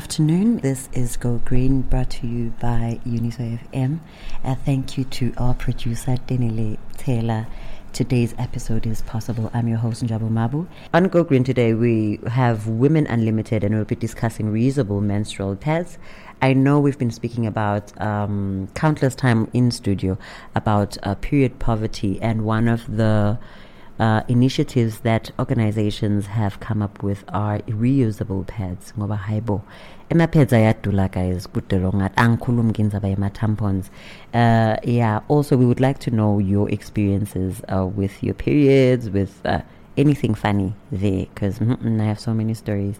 afternoon. This is Go Green brought to you by Uniso FM. Uh, thank you to our producer, Denile Taylor. Today's episode is possible. I'm your host, Njabo Mabu. On Go Green today, we have Women Unlimited and we'll be discussing reusable menstrual pads. I know we've been speaking about um, countless time in studio about uh, period poverty and one of the uh, initiatives that organizations have come up with are reusable pads ngoba hayibo ema-pads ayadula guys kudelo ngathi angikhulumi ke indzaba yema-tampons uh, yeah also we would like to know your experiences uh, with your periods with uh, anything funny there because mm, I have so many stories.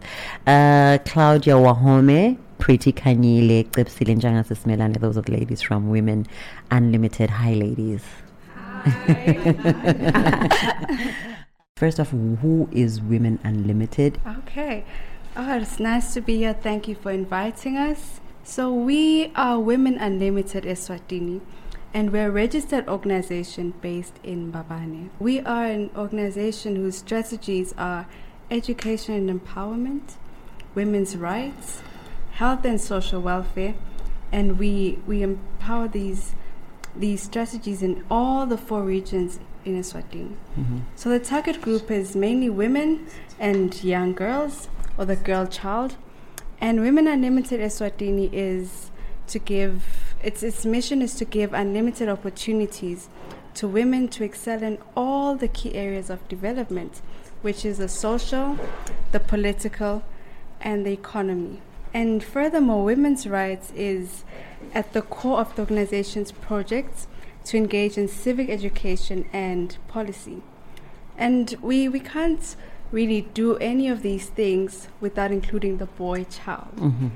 Uh, Claudia Wahome, Pretty Kanyile, Cipsile Njangasismelane, those are the ladies from Women Unlimited. Hi, ladies. First off, who is Women Unlimited? Okay. Oh, it's nice to be here. Thank you for inviting us. So, we are Women Unlimited Eswatini, and we're a registered organization based in Mbabane. We are an organization whose strategies are education and empowerment, women's rights, health and social welfare, and we, we empower these these strategies in all the four regions in Eswatini. Mm-hmm. So the target group is mainly women and young girls or the girl child. And Women Unlimited Eswatini is to give its its mission is to give unlimited opportunities to women to excel in all the key areas of development, which is the social, the political, and the economy. And furthermore, women's rights is at the core of the organization's projects to engage in civic education and policy. And we, we can't really do any of these things without including the boy child. Mm-hmm.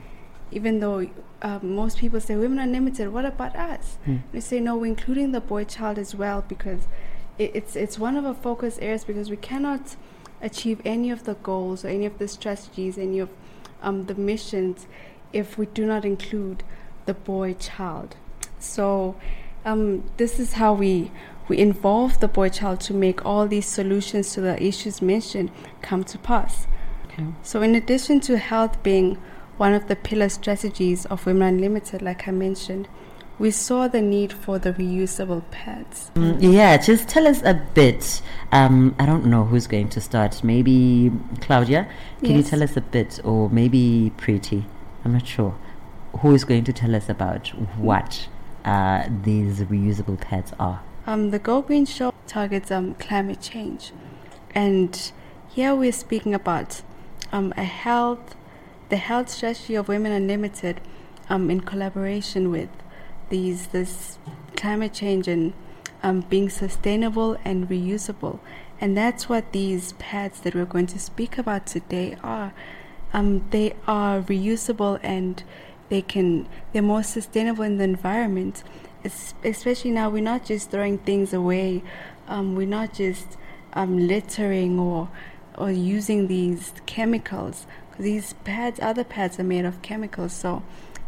Even though uh, most people say women are limited, what about us? Mm. We say no, we're including the boy child as well because it, it's it's one of our focus areas because we cannot achieve any of the goals or any of the strategies, any of um, the missions if we do not include the boy child. So um, this is how we we involve the boy child to make all these solutions to the issues mentioned come to pass. Okay. So in addition to health being one of the pillar strategies of Women Unlimited, like I mentioned, we saw the need for the reusable pads. Mm, yeah, just tell us a bit. Um, I don't know who's going to start. Maybe Claudia. Can you tell us a bit, or maybe Pretty? I'm not sure. Who is going to tell us about what uh, these reusable pads are? Um, the Go Green Show targets um, climate change, and here we're speaking about um, a health, the health strategy of Women Unlimited, um, in collaboration with these this climate change and um, being sustainable and reusable, and that's what these pads that we're going to speak about today are. Um, they are reusable and they can they're more sustainable in the environment es- especially now we're not just throwing things away um, we're not just um, littering or or using these chemicals. these pads other pads are made of chemicals so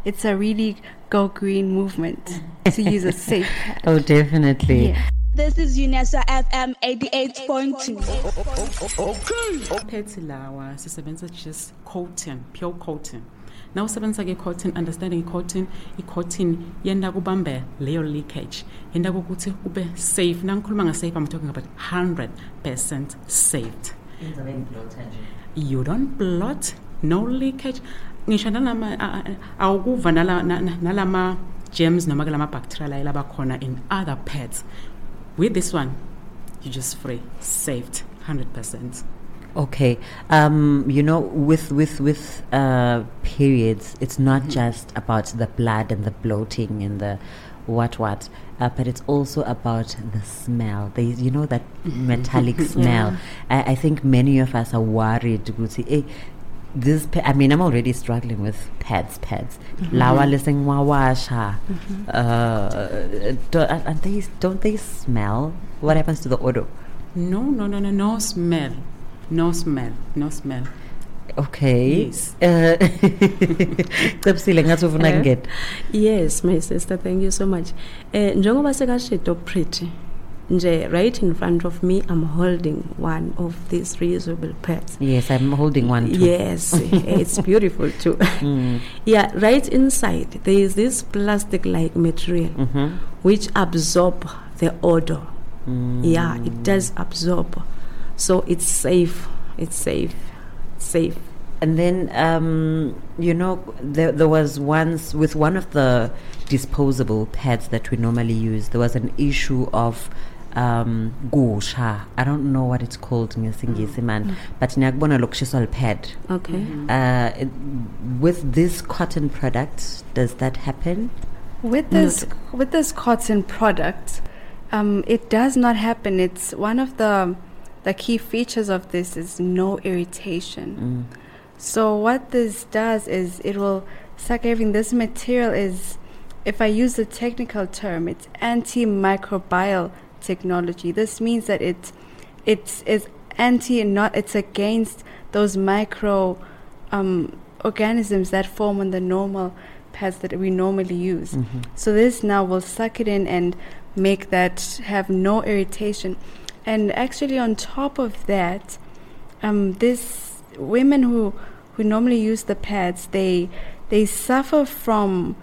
it's a really go green movement to use a safe pad Oh, definitely. yeah. This is UNESA FM 88.2. Okay. phethi lawa sisebenzisa just cotton pure cotton na usebenzisa ke cotton understanding cotton i-cotton yenda kubambe leyo leakage yenda ukuthi ube safe nangikhuluma nga-safe i'm talking about 100 percent saved you don't blot no leakage ngisho awukuva nala- na- na- nalama germs noma kulama bacteria la labakhona in other pads with this one you just free saved 100 percent Okay. Um, you know, with with with uh, periods, it's not just about the blood and the bloating and the what what, uh, but it's also about the smell. They, you know, that metallic smell. I, I think many of us are worried. ukuthi, "Eh, this I mean, I'm already struggling with pads, pads. Lawa liseng wawasha. Uh, and they don't they smell? What happens to the odor? No, no, no, no, no smell. No smell. No smell. Okay. Yes. Ngathi ufuna Eh? kungena. Yes, my sister, thank you so much. Eh njengoba sekashito pretty. Right in front of me i'm holding one of these reusable pads Yes, I'm holding one too. Yes, it's beautiful too. Mm. Yeah, right inside there is this plastic-like material Mm-hmm. which absorb the odor. Mm. Yeah, it does absorb, so it's safe. It's safe. It's safe. And then, um, you know, there, there was once with one of the disposable pads that we normally use, there was an issue of um, gusha. I don't know what it's called in Singisi man, but niyakubona lokushiswa pad. Okay. Uh, it, with this cotton product, does that happen? With this with this cotton product, um, it does not happen. It's one of the the key features of this is no irritation. Mm. So what this does is it will suck everything. This material is, if I use the technical term, it's antimicrobial technology. This means that it's it's is anti and not it's against those micro um, organisms that form on the normal pads that we normally use. Mhm. So this now will suck it in and make that have no irritation. And actually, on top of that, um, this women who who normally use the pads they they suffer from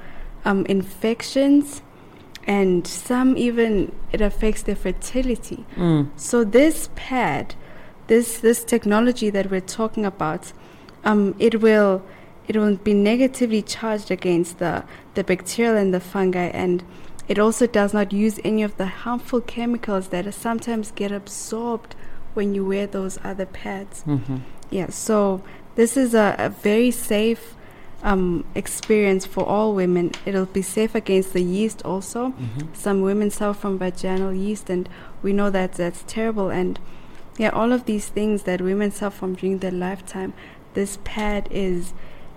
um, infections, and some even it affects their fertility. Mm. So this pad, this this technology that we're talking about, um, it will it will be negatively charged against the the bacterial and the fungi, and it also does not use any of the harmful chemicals that sometimes get absorbed when you wear those other pads. hmm Yeah, so this is a, a very safe um, experience for all women. It'll be safe against the yeast also. hmm Some women suffer from vaginal yeast, and we know that that's terrible. And yeah, all of these things that women suffer from during their lifetime, this pad is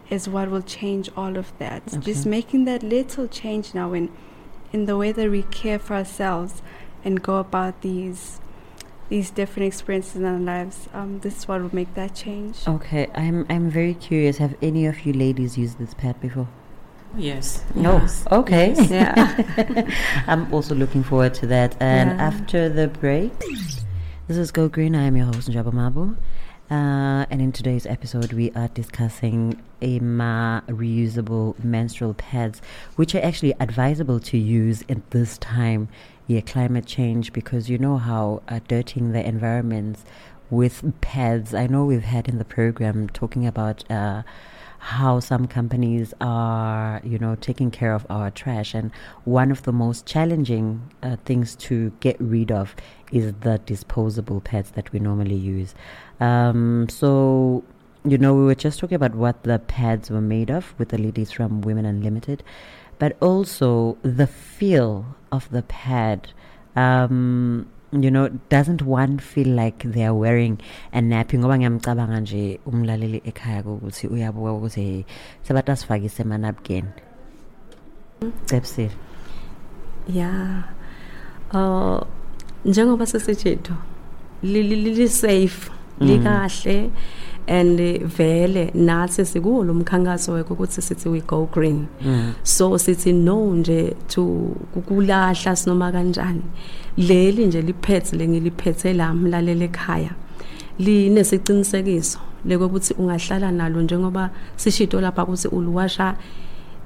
is what will change all of that. Just making that little change now in in the way that we care for ourselves and go about these these different experiences in our lives. Um, this is what will make that change. Okay, I'm I'm very curious. Have any of you ladies used this pad before? Yes. No. Yes. Okay. Yeah. I'm also looking forward to that. And Yeah. after the break, this is Go Green. I am your host, Njaba Mabu. Uh, and in today's episode, we are discussing EMA reusable menstrual pads, which are actually advisable to use at this time, yeah, climate change, because you know how uh, dirtying the environments with pads. I know we've had in the program talking about. Uh, how some companies are, you know, taking care of our trash. And one of the most challenging uh, things to get rid of is the disposable pads that we normally use. Um, so, you know, we were just talking about what the pads were made of with the ladies from Women Unlimited, but also the feel of the pad. Um, you know, doesn't one feel like they are wearing a nappy ngoba ngiyamcabanga nje umlaleli ekhaya ukuthi uyabuka ukuthi sebathi asifakise emanapkin cebsile yeah. Uh, njengoba sesitshito li li- li li likahle and vele nathi sikuwo lo mkhankaso wekho ukuthi sithi we go green. Mm. so sithi no nje to kukulahla sinoma kanjani. Leli nje liphethe lengiliphethe la mlalele ekhaya. Linesicinisekiso lekokuthi ungahlala nalo njengoba sishito lapha ukuthi uliwasha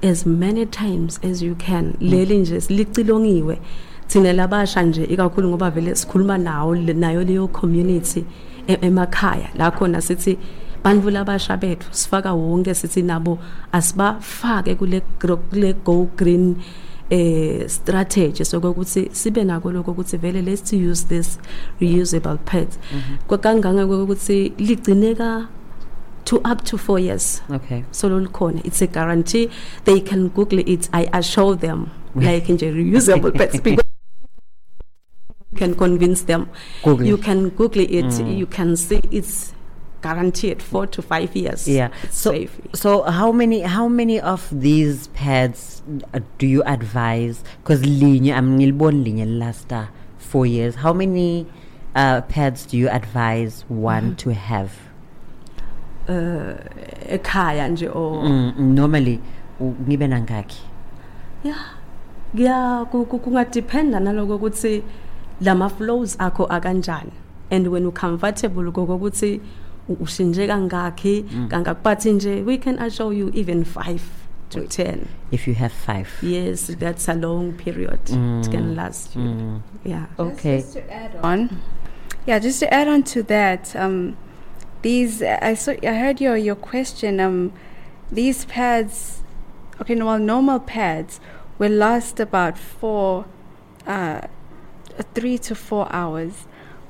as many times as you can. Leli nje licilongiwe thina labasha nje ikakhulu ngoba vele sikhuluma nawo nayo leyo community. e- emakhaya. La khona sithi bantu labasha bethu sifaka wonke sithi nabo asibafake kule gro- kule go green eh strategy sokuthi sibe nako lokho ukuthi vele let's use this reusable pads kwakanganga ukuthi ligcineka to up to 4 years. Okay. So lolukhona it's a guarantee. They can google it. I assure them like nje reusable pads because you can convince them. Google. You can google it. Mm. you can see it's guaranteed 4 to 5 years. Yeah. So safe. so how many how many of these pads uh, do you advise? Because linye i'm ngilibona linye last 4 years. How many uh, pads do you advise one to have? Uh ekhaya nje or mm, normally u- ngibe nangakhi yeah. Ku- kungadependa naloko ukuthi lama flows akho akanjani. And when u comfortable kokuthi u- ushintshe kangakhi kangakubathi nje we can assure you even 5 to 10 if you have five. Yes that's a long period. It can last you. Yeah. Okay. Just to add on, yeah, just to add on to that, um, these I saw I heard your your question. Um, these pads, okay, no, well, normal pads will last about four, uh, three to four hours,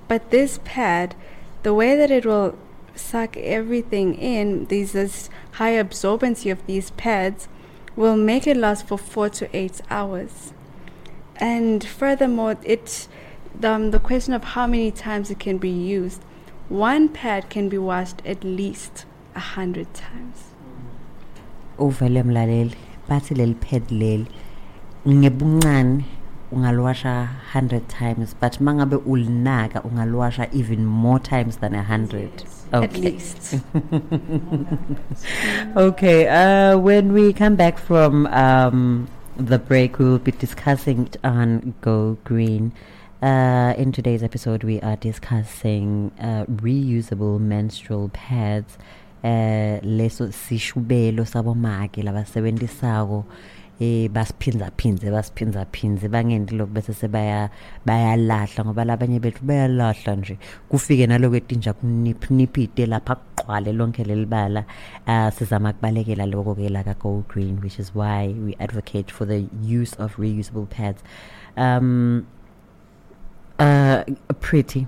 but this pad, the way that it will suck everything in, these this high absorbency of these pads, will make it last for four to eight hours. And furthermore, it the, um, the question of how many times it can be used. One pad can be washed at least a hundred times. uvele mlaleli bathi leli pad leli ungalwasha 100 times but mangabe ulinaka ungalwasha even more times than 100 At least. Okay, uh, when we come back from um, the break, we will be discussing on Go Green. Uh, in today's episode, we are discussing uh, reusable menstrual pads. Uh, leso sishubelo sabomake labasebenzisako eh basiphinza phinze bangendi lokhu bese sebaya bayalahla ngoba labanye bethu bayalahla nje. Kufike naloko etinja kunipnipite lapha kuqwale lonke lelibala uh, sizama kubalekela lokho ke la ka Go Green which is why we advocate for the use of reusable pads. Um uh pretty.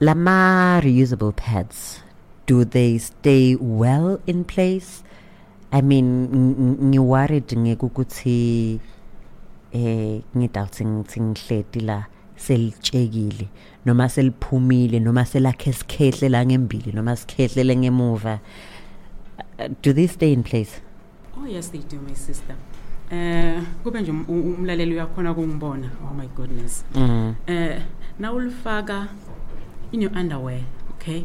Lama reusable pads do they stay well in place i mean ng- ng- ngiworried ngekukuthi eh ngidoubt ngithi ngihleti la selitshekile noma seliphumile noma selakhe sikhehle la ngembili noma sikhehlele ngemuva do they stay in place Oh yes they do my sister. Eh kube nje um- um- umlaleli uyakhona ukungibona. Oh my goodness. mm. Eh nawulifaka in your underwear, okay?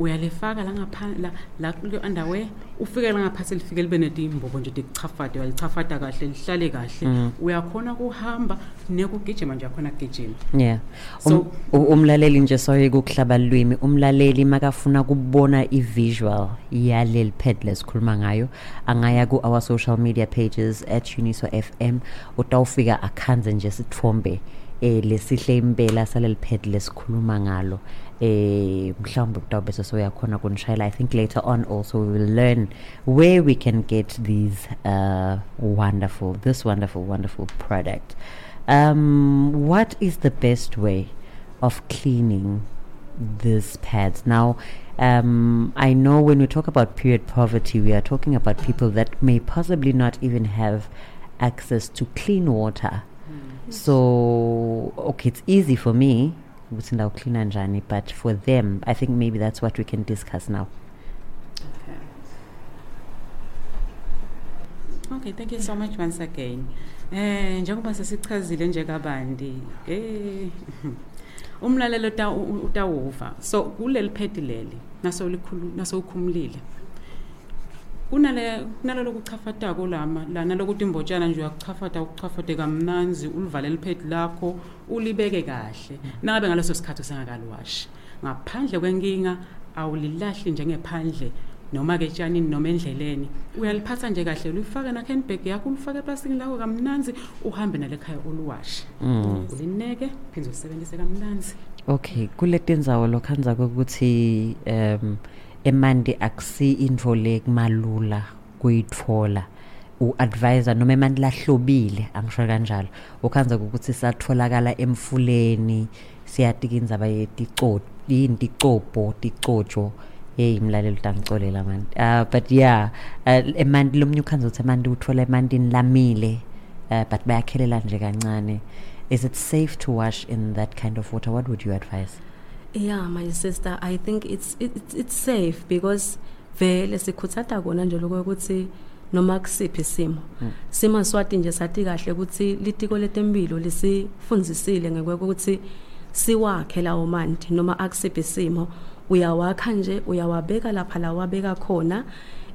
Uyalifaka la ngapha la la kulo underwear ufike la ngaphansi lifike libe netimbobo nje dikuchafade walichafada kahle lihlale kahle. Mm. uyakhona kuhamba nekugijima nje yakhona kugijima. Yeah. So- um, u- umlaleli nje sorry kukuhlaba lwimi umlaleli makafuna kubona i-visual yaleli pad lesikhuluma ngayo angaya ku-our social media pages at uniso fm utawufika akhanze nje sithombe eh lesihle impela saleli pad lesikhuluma ngalo. Eh mhlawumbe kutawube sesoyakhona kunishayela i think later on also we will learn where we can get these uh wonderful this wonderful wonderful product. Um what is the best way of cleaning these pads? Now um, I know when we talk about period poverty, we are talking about people that may possibly not even have access to clean water. So, okay, it's easy for me, ukuthi ndawucleana njani, but for them, I think maybe that's what we can discuss now. Okay, thank you so much once again. Eh njengoba sesichazile nje kabandi, eh umlalelo uta utawuva. So kuleli phedi leli naso likhulu naso ukhumulile. Kunale kunalelo kuchafatako lama la nalokuthi imbotshana nje uyakuchafata ukuchafate kamnanzi ulivale liphedi lakho ulibeke kahle. Nangabe ngaleso sikhathi usengakalwashi. Ngaphandle kwenkinga awulilahli njengephandle noma ke tshanini noma endleleni uyaliphatha nje kahle ulifaka na handbag yakho ulifake eplastikini lakho kamnanzi uhambe nale khaya uluwashi Mm. ulineke phinde ulisebenzise kamnanzi Okay, kule tindzawo lokhanza ukuthi um emanti akusi intfo lekumalula kuyitfola u-advisor noma emanti lahlobile angisho kanjalo ukhanza ukuthi satfolakala emfuleni siyati indzaba yeticoti yini ticobho ticotsho yeyi mlaleli utangicolela mani uh, but yeah uh, emanti lomunye ukhanza ukuthi emanti utfola emantini lamile uh, but bayakhelela nje kancane. Is it safe to wash in that kind of water? What would you advise? Yeah, my sister, I think it's it's, it's safe because vele sikhuthata kona nje lokho ukuthi noma kusiphi isimo. Sima swati nje sathi kahle ukuthi litiko letempilo lisifundzisile ngekwekuthi siwakhe lawo manti noma akusiphi isimo. Uyawakha nje uyawabeka lapha la wabeka khona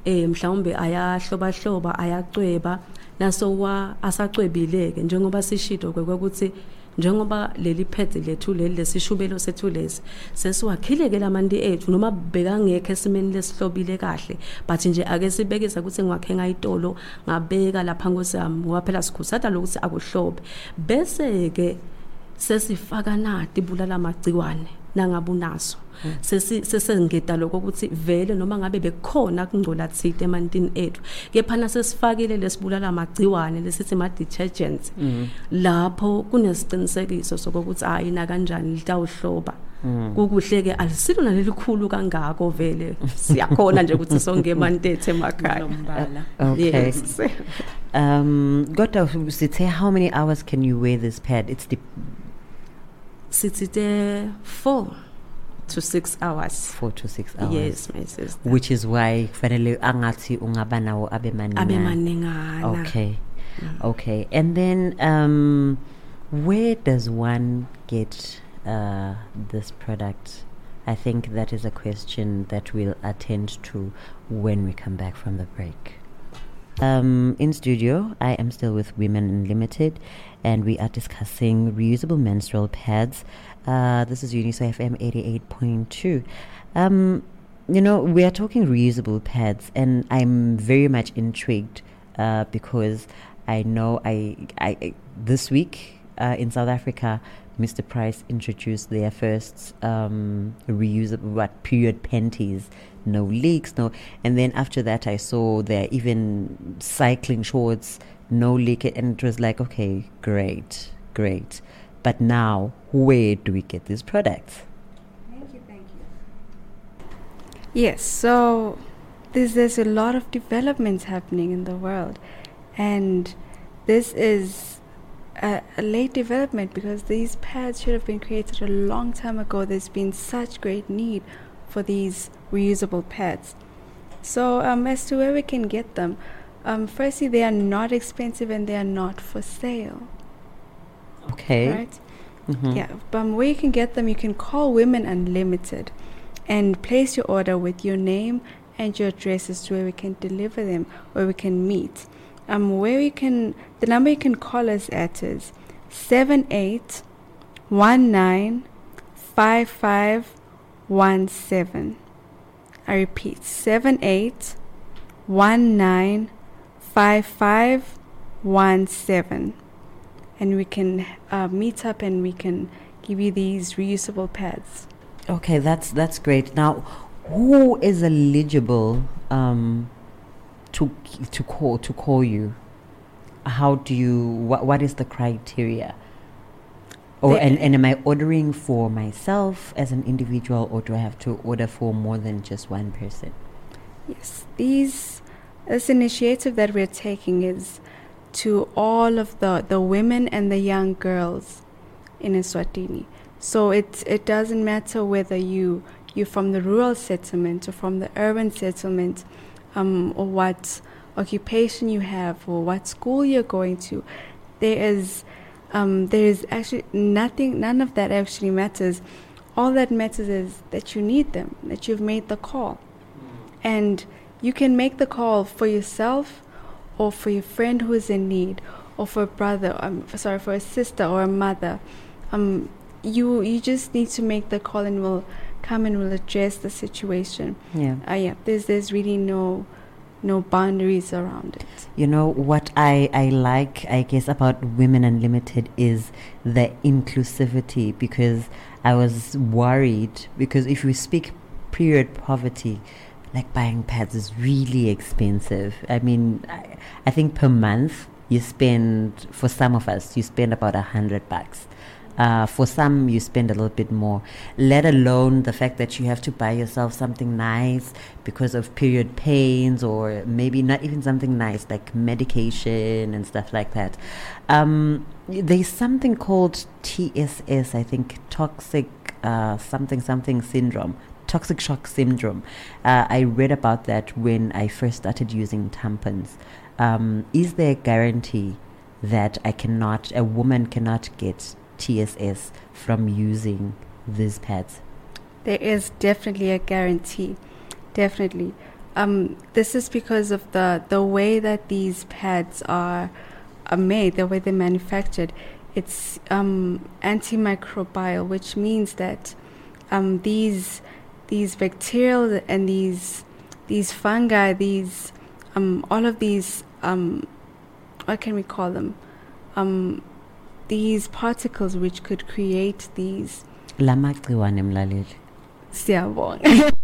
eh mhlawumbe ayahloba hloba ayacweba. Naso wa asacwebileke njengoba sishito kwekuthi njengoba leli pad lethu leli lesishubelo sethu lesi sesiwakhileke lamanti ethu noma bekangekho esimeni lesihlobile kahle. But nje ake sibekeza ukuthi ngiwakhe ngayitolo ngabeka lapha ngosami ngoba phela sikhusata lokuthi akuhlobe bese ke sesifaka nati ibulala amagciwane. Nangabunaso. Sesi sesengeda lokho ukuthi vele noma ngabe bekukhona kungcola thite emantini ethu. Kephana sesifakile lesibulala amagciwane lesithi ama detergents lapho kunesiqinisekiso sokuthi hayi na kanjani litawuhloba. Kukuhle ke alisilo nalelikhulu kangako vele. Siyakhona nje ukuthi sonke emantethe emakhaya. Um, Gotta, say how many hours can you wear this pad? It's the 4 to 6 hours four to six hours. yes my sister Which is why kufanele angathi ungaba nawo abe abe maningana Okay. Okay. And then um where does one get uh this product? I think that is a question that we'll attend to when we come back from the break. Um, in studio, I am still with Women Unlimited, and we are discussing reusable menstrual pads. Uh, this is Uniso FM 88.2. Um, you know, we are talking reusable pads, and I'm very much intrigued uh, because I know I, I this week uh, in South Africa, Mr. Price introduced their first um, reusable what period panties, no leaks, no. And then after that, I saw there even cycling shorts, no leak, and it was like, okay, great, great. But now, where do we get these products? Thank you, thank you. Yes, so there's there's a lot of developments happening in the world, and this is a, a late development because these pads should have been created a long time ago. There's been such great need for these reusable pads. So, um, as to where we can get them, um, firstly, they are not expensive and they are not for sale. Okay. Right? Mhm. Yeah, but where you can get them, you can call Women Unlimited and place your order with your name and your address as to where we can deliver them, where we can meet. Um, where you can, the number you can call us at is 78195517. I repeat, 78195517 and we can uh, meet up and we can give you these reusable pads. Okay, that's that's great. Now, who is eligible um, to to call to call you? How do you? What what is the criteria? Or and, and am I ordering for myself as an individual, or do I have to order for more than just one person? Yes, these this initiative that we're taking is to all of the, the women and the young girls in Eswatini. So it it doesn't matter whether you you're from the rural settlement or from the urban settlement, um, or what occupation you have or what school you're going to. There is um, there is actually nothing. None of that actually matters. All that matters is that you need them. That you've made the call and you can make the call for yourself or for your friend who is in need or for a brother um, sorry for a sister or a mother um, you you just need to make the call and we'll come and we'll address the situation Yeah. uh, yeah there's there's really no no boundaries around it You know what I, I like, I guess, about Women Unlimited is the inclusivity because I was worried because if we speak period poverty, like buying pads is really expensive. I mean, I, I think per month you spend, for some of us, you spend about a hundred bucks. Uh, for some, you spend a little bit more. Let alone the fact that you have to buy yourself something nice because of period pains, or maybe not even something nice like medication and stuff like that. Um, there's something called TSS, I think, toxic uh, something something syndrome. Toxic shock syndrome. Uh, I read about that when I first started using tampons. Um, is there a guarantee that I cannot, a woman cannot get TSS from using these pads? There is definitely a guarantee, definitely. Um, this is because of the the way that these pads are are made, the way they're manufactured. it's um, antimicrobial, which means that um, these these bacterial and these these fungi, these um, all of these um, what can we call them? These particles which could create these. Lamagciwane mlaleli. Siyabonga.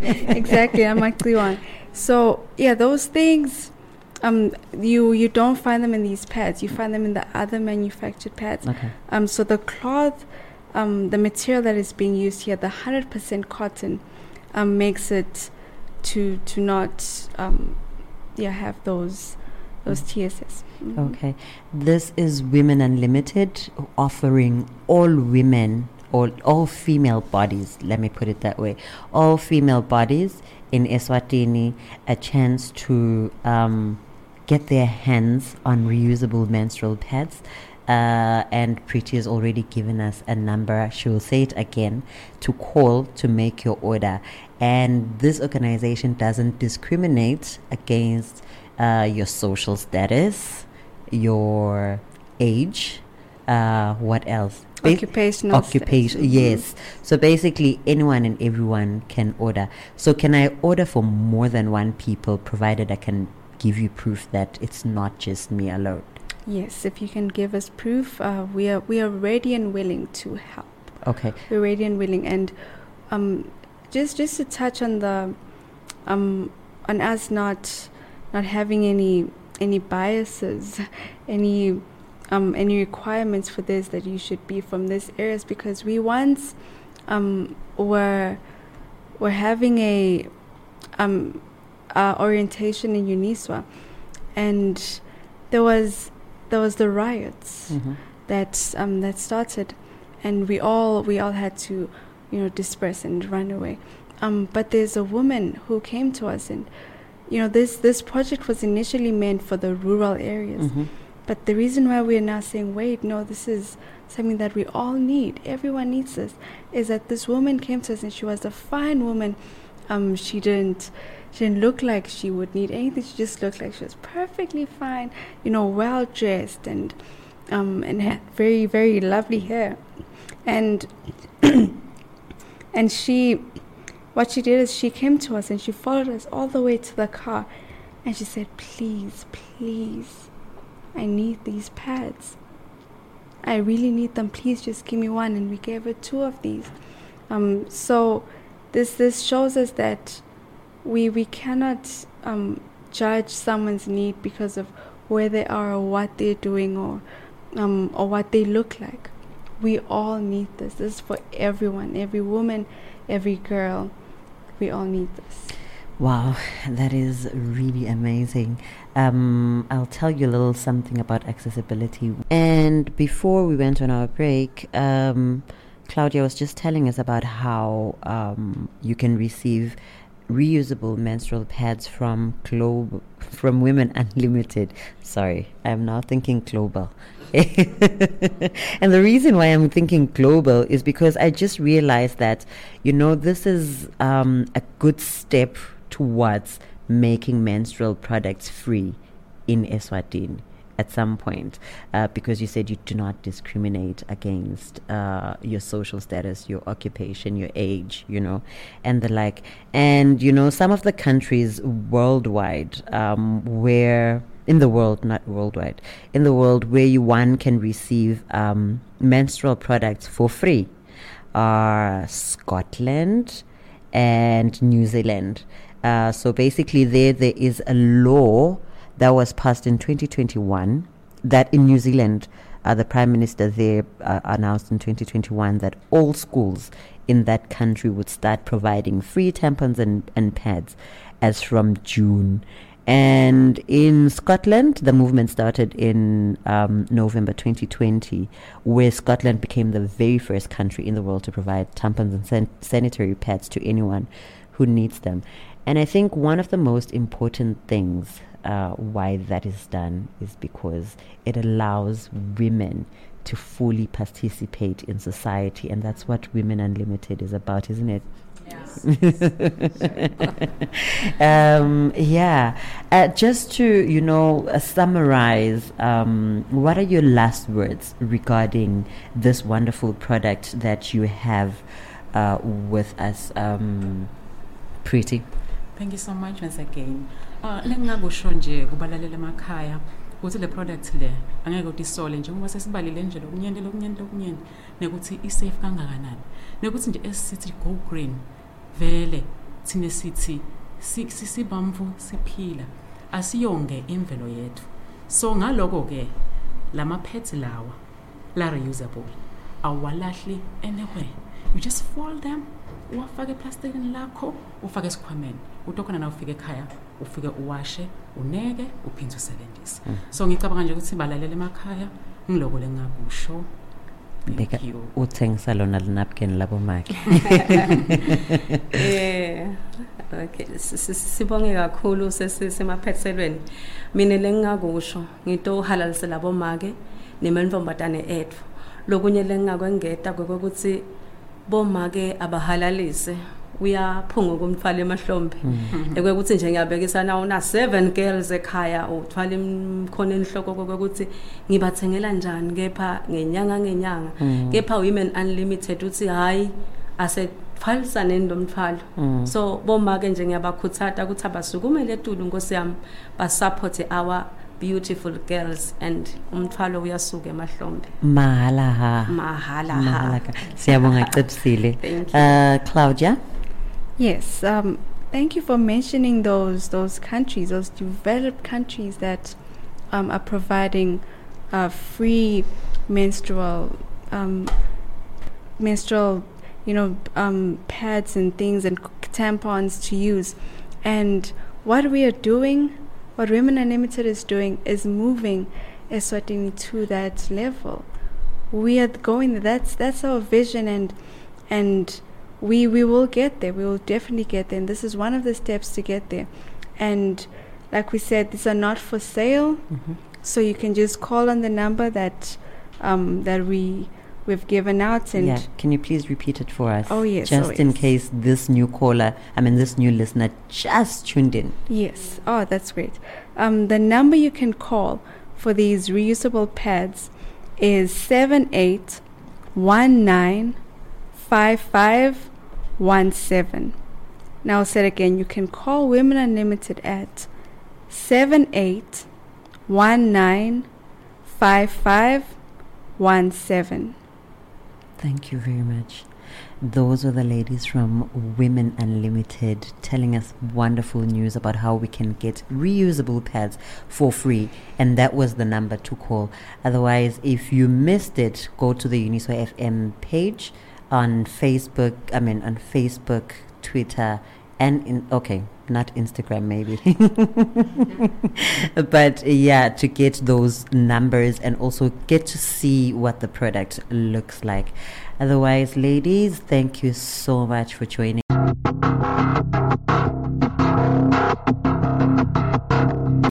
Exactly amagciwane so yeah those things um you you don't find them in these pads. You find them in the other manufactured pads. Okay. Um so the cloth um the material that is being used here the 100% cotton um makes it to to not um yeah have those those tss Mhm. Okay. This is Women Unlimited offering all women or all female bodies, let me put it that way, all female bodies in Eswatini a chance to um, get their hands on reusable menstrual pads. Uh, and Pretty has already given us a number. She will say it again to call to make your order. And this organization doesn't discriminate against uh, your social status, your age, uh, what else? Ba- occupational occupation. Mhm. yes so basically anyone and everyone can order so can i order for more than one people provided i can give you proof that it's not just me alone Yes, if you can give us proof, uh, we are we are ready and willing to help. okay We're ready and willing, and um, just just to touch on the um, on us not not having any any biases, any um, any requirements for this that you should be from this areas because we once um, were were having a um, uh, orientation in Uniswa, and there was there was the riots Mhm. that um, that started, and we all we all had to, you know, disperse and run away. Um, but there's a woman who came to us, and you know, this this project was initially meant for the rural areas. Mhm. But the reason why we are now saying, wait, no, this is something that we all need. Everyone needs this. Is that this woman came to us and she was a fine woman. Um, she didn't, she didn't look like she would need anything. She just looked like she was perfectly fine. You know, well dressed and, um, and had very very lovely hair, and and she, what she did is she came to us and she followed us all the way to the car, and she said, please, please. I need these pads. I really need them. Please just give me one. And we gave her two of these. Um, so this this shows us that we we cannot um, judge someone's need because of where they are or what they're doing or um, or what they look like. We all need this. This is for everyone, every woman, every girl. We all need this. Wow, that is really amazing. Um, I'll tell you a little something about accessibility. And before we went on our break, um, Claudia was just telling us about how um, you can receive reusable menstrual pads from Globe from Women Unlimited. Sorry, I'm now thinking global. and the reason why I'm thinking global is because I just realized that, you know, this is um, a good step towards making menstrual products free in Eswatini at some point uh, because you said you do not discriminate against uh, your social status, your occupation, your age, you know, and the like. And, you know, some of the countries worldwide um, where, in the world, not worldwide, in the world where you one can receive um, menstrual products for free are Scotland and New Zealand. Uh, so basically, there there is a law that was passed in 2021 that in New Zealand, uh, the Prime Minister there uh, announced in 2021 that all schools in that country would start providing free tampons and, and pads as from June. And in Scotland, the movement started in um, November 2020, where Scotland became the very first country in the world to provide tampons and san- sanitary pads to anyone who needs them. And I think one of the most important things uh, why that is done is because it allows women to fully participate in society, and that's what Women Unlimited is about, isn't it? um, yeah. Uh, just to, you know, uh, summarize, um, what are your last words regarding this wonderful product that you have uh, with us, um, Pretty? Thank you so much once again. Uh lengingakusho nje kubalalele emakhaya ukuthi le product le angeke utisole njengoba sesibalile nje lokunyenti lokunyenti lokunyenti nekuthi i-safe kangakanani. Nekuthi nje esithi go green vele thine sithi si- si- sibamvu siphila asiyonge imvelo yethu. So ngaloko-ke lama-pads lawa la-reusable awalahli anywhere. You just fold them uwafake eplastikini lakho ufake esikhwameni. Utokhona na ufike ekhaya ufike uwashe uneke uphinde usebenzise. So ngicabanga nje ukuthi balalele emakhaya ngiloko lengakusho Beka uthengisa lona linapkin labomake. Eh okay si- si- sibonge kakhulu sesemaphethelweni mina lengingakusho ngito halalise labo make nemantombatane ethu lokunye lengingakwengeta kokuthi bomake abahalalise. Uyaphunga kumthwala emahlombe ekwekuthi nje ngiyabekisa na una 7 girls ekhaya uthwala imkhono enhloko kokuthi ngibathengela njani kepha ngenyanga ngenyanga. Kepha women unlimited uthi hayi asethwalisane ndomthwalo so bomake nje ngiyabakhuthata ukuthi abasukumele etulu nkosi yami basupport our beautiful girls and umthwalo uyasuka emahlombe. Mahala ha mahala ha siyabonga cebisile uh, claudia? Yes, um, thank you for mentioning those those countries, those developed countries that um, are providing uh, free menstrual um, menstrual, you know, um, pads and things and tampons to use. And what we are doing, what Women Unlimited is doing, is moving Eswatini to that level. We are going. That's that's our vision, and and we we will get there. We will definitely get there. And this is one of the steps to get there. And like we said, these are not for sale, so you can just call on the number that um, that we we've given out. And yeah can you please repeat it for us Oh, yes, just oh, in yes. case this new caller i mean this new listener just tuned in Yes. Oh, that's great. Um, the number you can call for these reusable pads is seven eight one nine five five one seven. Now I'll say it again. You can call Women Unlimited at seven eight one nine five five one seven. Thank you very much. Those were the ladies from Women Unlimited telling us wonderful news about how we can get reusable pads for free. And that was the number to call. Otherwise, if you missed it, go to the Uniso FM page on Facebook. I mean, on Facebook, Twitter, and in okay, not Instagram maybe, but yeah, to get those numbers and also get to see what the product looks like. Otherwise, ladies, thank you so much for joining.